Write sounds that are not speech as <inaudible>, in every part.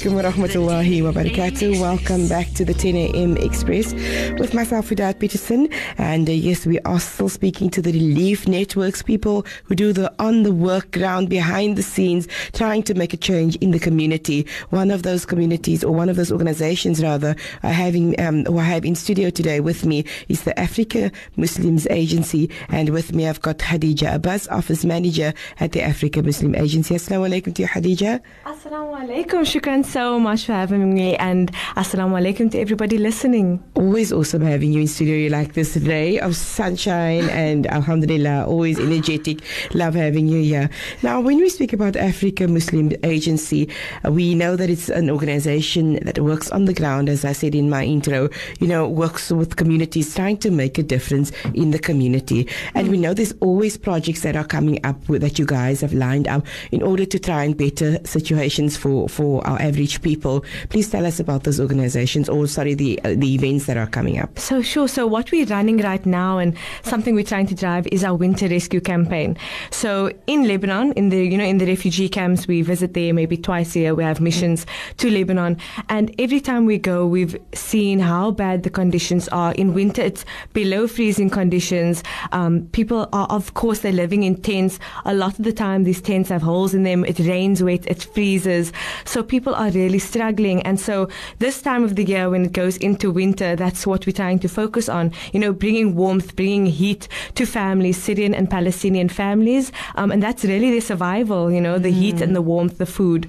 Alaikum wa rahmatullahi wa barakatuh. Welcome back to the 10 a.m. Express with myself, Wiedaad Petersen. And uh, yes, we are still speaking to the relief networks, people who do the on the work ground, behind the scenes, trying to make a change in the community. One of those communities, or one of those organizations rather, are having, um, who I have in studio today with me is the Africa Muslims Agency. And with me, I've got Khadija Abbas, Office Manager at the Africa Muslim Agency. Assalamu alaikum to you, Khadija. Assalamu alaikum. Shukran so much for having me, and assalamu alaikum to everybody listening. Always awesome having you in studio like this today of sunshine and alhamdulillah, always energetic. Love having you here. Now, when we speak about Africa Muslim Agency, uh, we know that it's an organization that works on the ground, as I said in my intro, you know, works with communities, trying to make a difference in the community. And we know there's always projects that are coming up with, that you guys have lined up in order to try and better situations for, for our average people. Please tell us about those organizations or, sorry, the, uh, the events that are coming up. So sure. So what we're running right now, and something we're trying to drive, is our winter rescue campaign. So in Lebanon, in the you know in the refugee camps, we visit there maybe twice a year. We have missions to Lebanon, and every time we go, we've seen how bad the conditions are. In winter, it's below freezing conditions. Um, people are, of course, they're living in tents. A lot of the time, these tents have holes in them. It rains wet. It freezes. So people are really struggling. And so this time of the year, when it goes into winter, that's what we're trying to focus on. You know, bringing warmth, bringing heat to families, Syrian and Palestinian families, um, and that's really their survival. You know, the heat and the warmth, the food.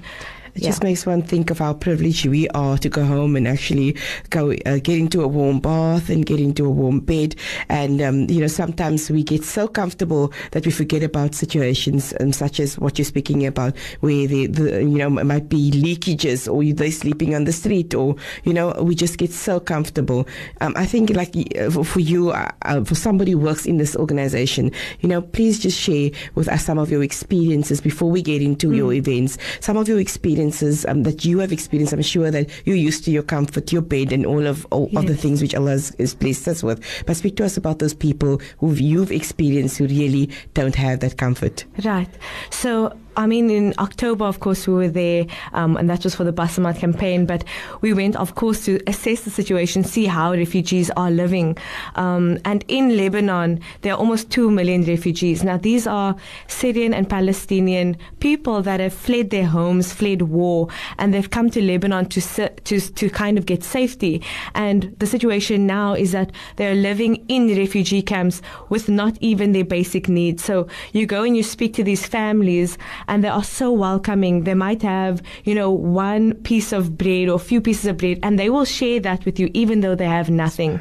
It just makes one think of how privileged we are to go home and actually go uh, get into a warm bath and get into a warm bed. And um, you know, sometimes we get so comfortable that we forget about situations um, such as what you're speaking about, where the, the you know it might be leakages or they're sleeping on the street, or you know, we just get so comfortable. Um, I think like uh, for- you, uh, uh, for somebody who works in this organization, you know, please just share with us some of your experiences before we get into your events. Some of your experiences um, that you have experienced. I'm sure that you're used to your comfort, your bed, and all of all other Yes. things which Allah has, has blessed us with. But speak to us about those people who you've experienced who really don't have that comfort. Right. So, I mean, in October, of course, we were there, um, and that was for the Basamat campaign. But we went, of course, to assess the situation, see how refugees are living. Um, and in Lebanon, there are almost 2 million refugees. Now, these are Syrian and Palestinian people that have fled their homes, fled war, and they've come to Lebanon to, to, to kind of get safety. And the situation now is that they're living in refugee camps with not even their basic needs. So you go and you speak to these families, and they are so welcoming. They might have, you know, one piece of bread or a few pieces of bread, and they will share that with you, even though they have nothing.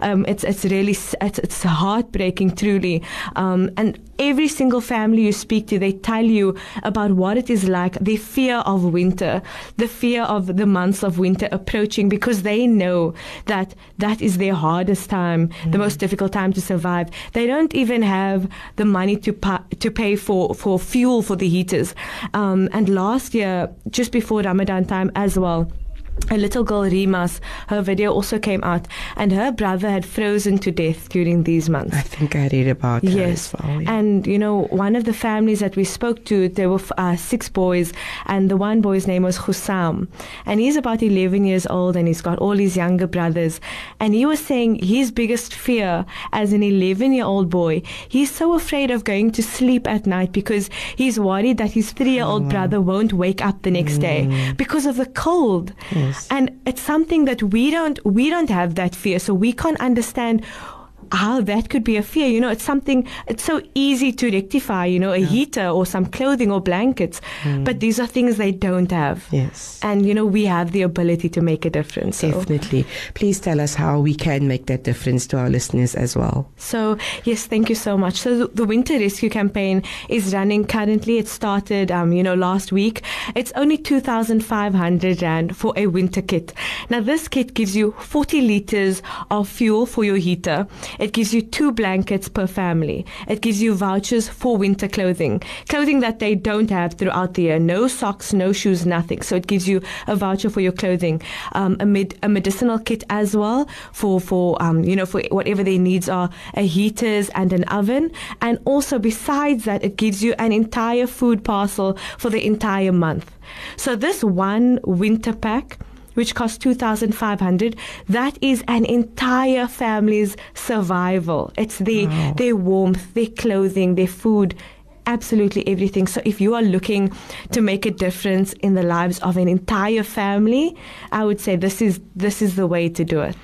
Um, it's it's really it's, it's heartbreaking, truly. Um, and every single family you speak to, they tell you about what it is like, the fear of winter, the fear of the months of winter approaching, because they know that that is their hardest time, the most difficult time to survive. They don't even have the money to pa- to pay for for fuel for the heaters. Um, and last year, just before Ramadan time as well. A little girl, Rimas, her video also came out, and her brother had frozen to death during these months. I think I read about her Yes, well. yeah. and you know, one of the families that we spoke to, there were uh, six boys, and the one boy's name was Hussam, and he's about 11 years old, and he's got all his younger brothers, and he was saying his biggest fear as an 11 year old boy, he's so afraid of going to sleep at night because he's worried that his three year old brother won't wake up the next day because of the cold. And it's something that we don't we don't have that fear, so we can't understand how that could be a fear. You know, it's something, it's so easy to rectify, you know, a heater or some clothing or blankets. But these are things they don't have. Yes. And, you know, we have the ability to make a difference. So- Definitely. Please tell us how we can make that difference to our listeners as well. So, yes, thank you so much. So, the- the Winter Rescue Campaign is running currently. It started, um, you know, last week. It's only 2,500 Rand for a winter kit. Now, this kit gives you 40 liters of fuel for your heater. It gives you two blankets per family. It gives you vouchers for winter clothing, clothing that they don't have throughout the year. No socks, no shoes, nothing. So, it gives you a voucher for your clothing, um, a, med- a medicinal kit as well for, for um, you know, for whatever their needs are, a heaters and an oven. And also, besides that, it gives you an entire food parcel for the entire month. So, this one winter pack which costs 2500 that is an entire family's survival. It's their their warmth their clothing their food absolutely everything. So if you are looking to make a difference in the lives of an entire family i would say this is this is the way to do it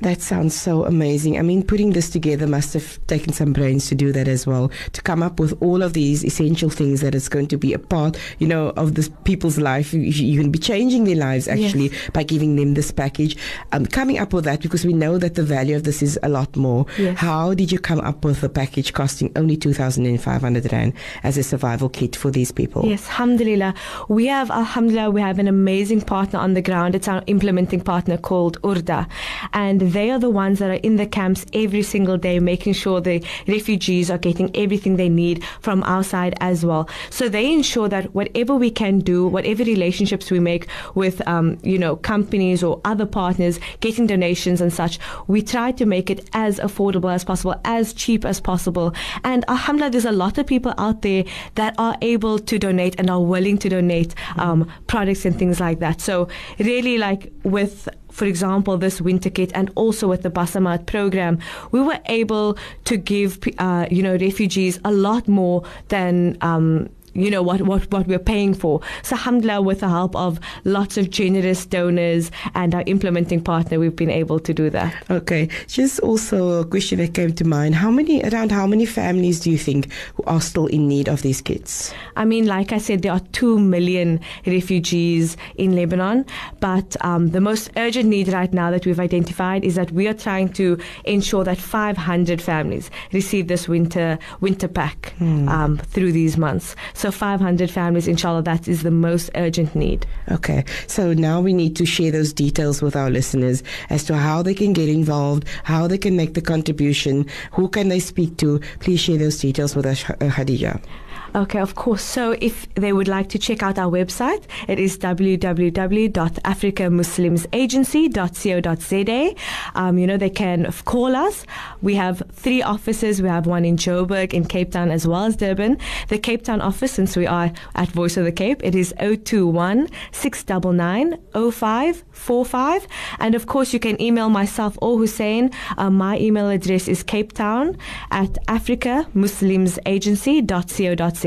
That sounds so amazing. I mean, putting this together must have taken some brains to do that as well, to come up with all of these essential things that is going to be a part, you know, of this people's life. You, can be changing their lives actually by giving them this package. Um, coming up with that because we know that the value of this is a lot more. Yes. How did you come up with a package costing only 2,500 Rand as a survival kit for these people? Yes, alhamdulillah. We have, alhamdulillah, we have an amazing partner on the ground. It's our implementing partner called Urda. And they are the ones that are in the camps every single day, making sure the refugees are getting everything they need from our side as well. So they ensure that whatever we can do, whatever relationships we make with, um, you know, companies or other partners, getting donations and such, we try to make it as affordable as possible, as cheap as possible. And alhamdulillah, there's a lot of people out there that are able to donate and are willing to donate um, products and things like that. So really, like with for example, this winter kit and also with the Basamat program, we were able to give, uh, you know, refugees a lot more than, um, you know what, what what we're paying for. So alhamdulillah, with the help of lots of generous donors and our implementing partner, we've been able to do that. Okay, just also a question that came to mind. How many, around how many families do you think who are still in need of these kits? I mean, like I said, there are two million refugees in Lebanon, but um, the most urgent need right now that we've identified is that we are trying to ensure that 500 families receive this winter winter pack um, through these months. So 500 families, inshallah, that is the most urgent need. Okay, so now we need to share those details with our listeners as to how they can get involved, how they can make the contribution, who can they speak to. Please share those details with us, uh, Khadija. Okay, of course. So if they would like to check out our website, it is www.africamuslimsagency.co.za. Um, you know, they can call us. We have three offices. We have one in Joburg, in Cape Town, as well as Durban. The Cape Town office, since we are at Voice of the Cape, it is 021 699 0545. And of course, you can email myself or Hussein. Uh, my email address is capetown at africamuslimsagency.co.za.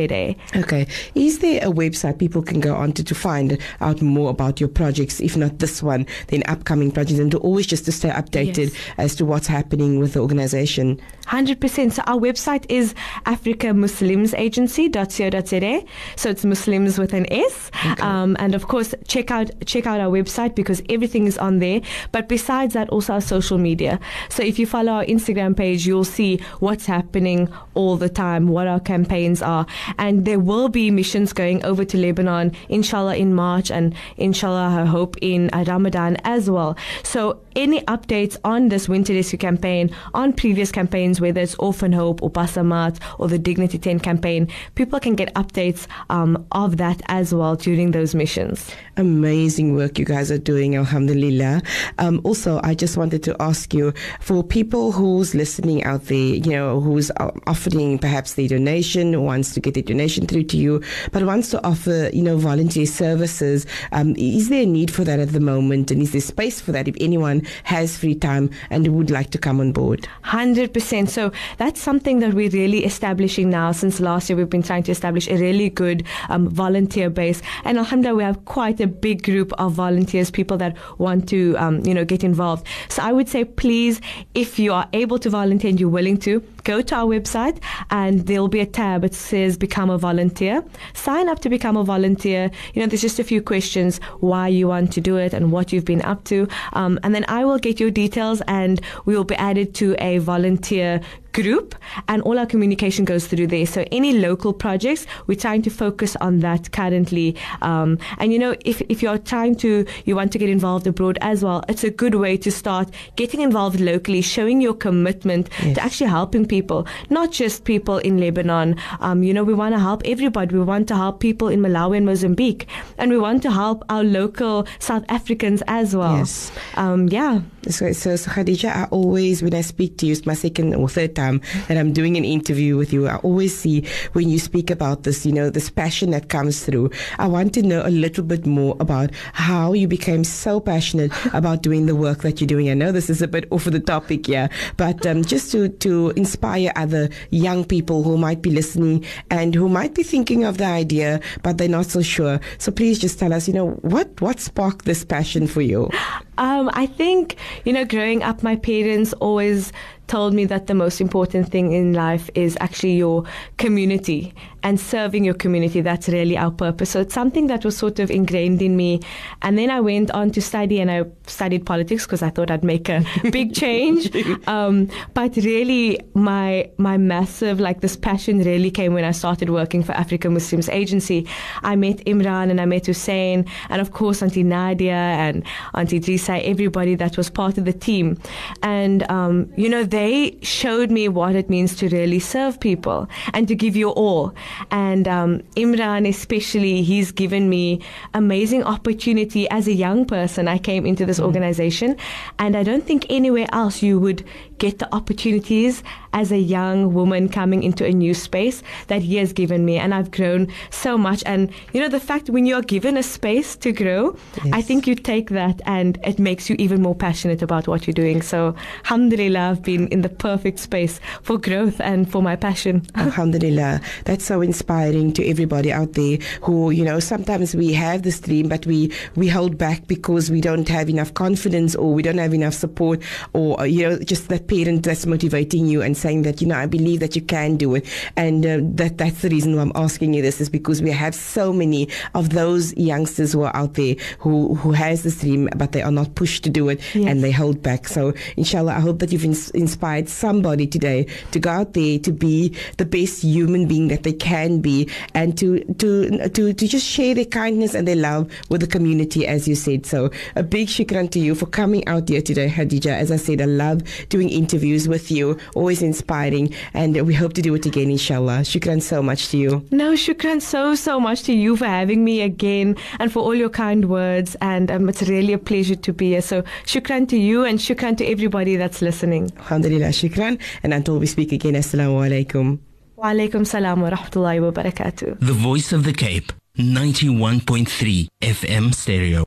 Okay, is there a website people can go onto to, find out more about your projects? If not this one, then upcoming projects, and to always just to stay updated Yes. as to what's happening with the organization. 100%. So our website is africamuslimsagency.co.za. So it's Muslims with an S. Um, and of course, check out check out our website because everything is on there. But besides that, also our social media. So if you follow our Instagram page, you'll see what's happening all the time, what our campaigns are. And there will be missions going over to Lebanon, inshallah, in March and inshallah, I hope in Ramadan as well. So any updates on this Winter Rescue campaign, on previous campaigns, whether it's Orphan Hope or Basamat or the Dignity 10 campaign, people can get updates um, of that as well during those missions. Amazing work you guys are doing, Alhamdulillah. Um, also, I just wanted to ask you for people who's listening out there, you know, who's uh, offering perhaps their donation, wants to get their donation through to you, but wants to offer, you know, volunteer services. Um, is there a need for that at the moment, and is there space for that? If anyone has free time and would like to come on board? 100%. So that's something that we're really establishing now. Since last year, we've been trying to establish a really good um, volunteer base. And alhamdulillah, we have quite a big group of volunteers, people that want to, um, you know, get involved. So I would say, please, if you are able to volunteer and you're willing to, go to our website and there'll be a tab. that says become a volunteer. Sign up to become a volunteer. You know, there's just a few questions why you want to do it and what you've been up to. Um, and then I will get your details and we will be added to a volunteer group and all our communication goes through there. So any local projects, we're trying to focus on that currently. Um, and you know, if, if you're trying to, you want to get involved abroad as well, it's a good way to start getting involved locally, showing your commitment Yes. to actually helping people, not just people in Lebanon. Um, you know, we want to help everybody. We want to help people in Malawi and Mozambique. And we want to help our local South Africans as well. Yes. Um, yeah. So, so, so Khadija, I always, when I speak to you, it's my second or third time that I'm doing an interview with you. I always see when you speak about this, you know, this passion that comes through. I want to know a little bit more about how you became so passionate about doing the work that you're doing. I know this is a bit off of the topic here, but um, just to, to inspire other young people who might be listening and who might be thinking of the idea, but they're not so sure. So please just tell us, you know, what, what sparked this passion for you? Um, I think, you know, growing up, my parents always told me that the most important thing in life is actually your community and serving your community. That's really our purpose. So it's something that was sort of ingrained in me. And then I went on to study and I studied politics because I thought I'd make a <laughs> big change. <laughs> Um, but really, my my massive like this passion really came when I started working for African Muslims Agency. I met Imran and I met Hussein and of course Auntie Nadia and Auntie Drisa, everybody that was part of the team. And um, you know, they showed me what it means to really serve people and to give your all. And um, Imran, especially, he's given me amazing opportunity as a young person. I came into this organization, and I don't think anywhere else you would get the opportunities as a young woman coming into a new space that he has given me. And I've grown so much. And you know, the fact when you are given a space to grow, I think you take that and it makes you even more passionate about what you're doing. So, alhamdulillah, I've been in the perfect space for growth and for my passion. <laughs> Alhamdulillah. That's so inspiring to everybody out there who, you know, sometimes we have this dream, but we, we hold back because we don't have enough confidence or we don't have enough support or, you know, just that parent that's motivating you and saying that, you know, I believe that you can do it. And uh, that that's the reason why I'm asking you this is because we have so many of those youngsters who are out there who, who has this dream, but they are not pushed to do it Yes. and they hold back. So, inshallah, I hope that you've ins- inspired somebody today to go out there to be the best human being that they can be and to, to, to, to just share their kindness and their love with the community, as you said. So, a big shukran to you for coming out here today, Khadija. As I said, I love doing interviews with you, always inspiring, and we hope to do it again, inshallah. Shukran so much to you. No, shukran so, so much to you for having me again and for all your kind words. And um, it's really a pleasure to be here. So, shukran to you and shukran to everybody that's listening. Alhamdulillah, shukran. And until we speak again, assalamu alaikum. Wa alaikum salam wa rahmatullahi wa barakatuh. The Voice of the Cape, 91.3 FM stereo.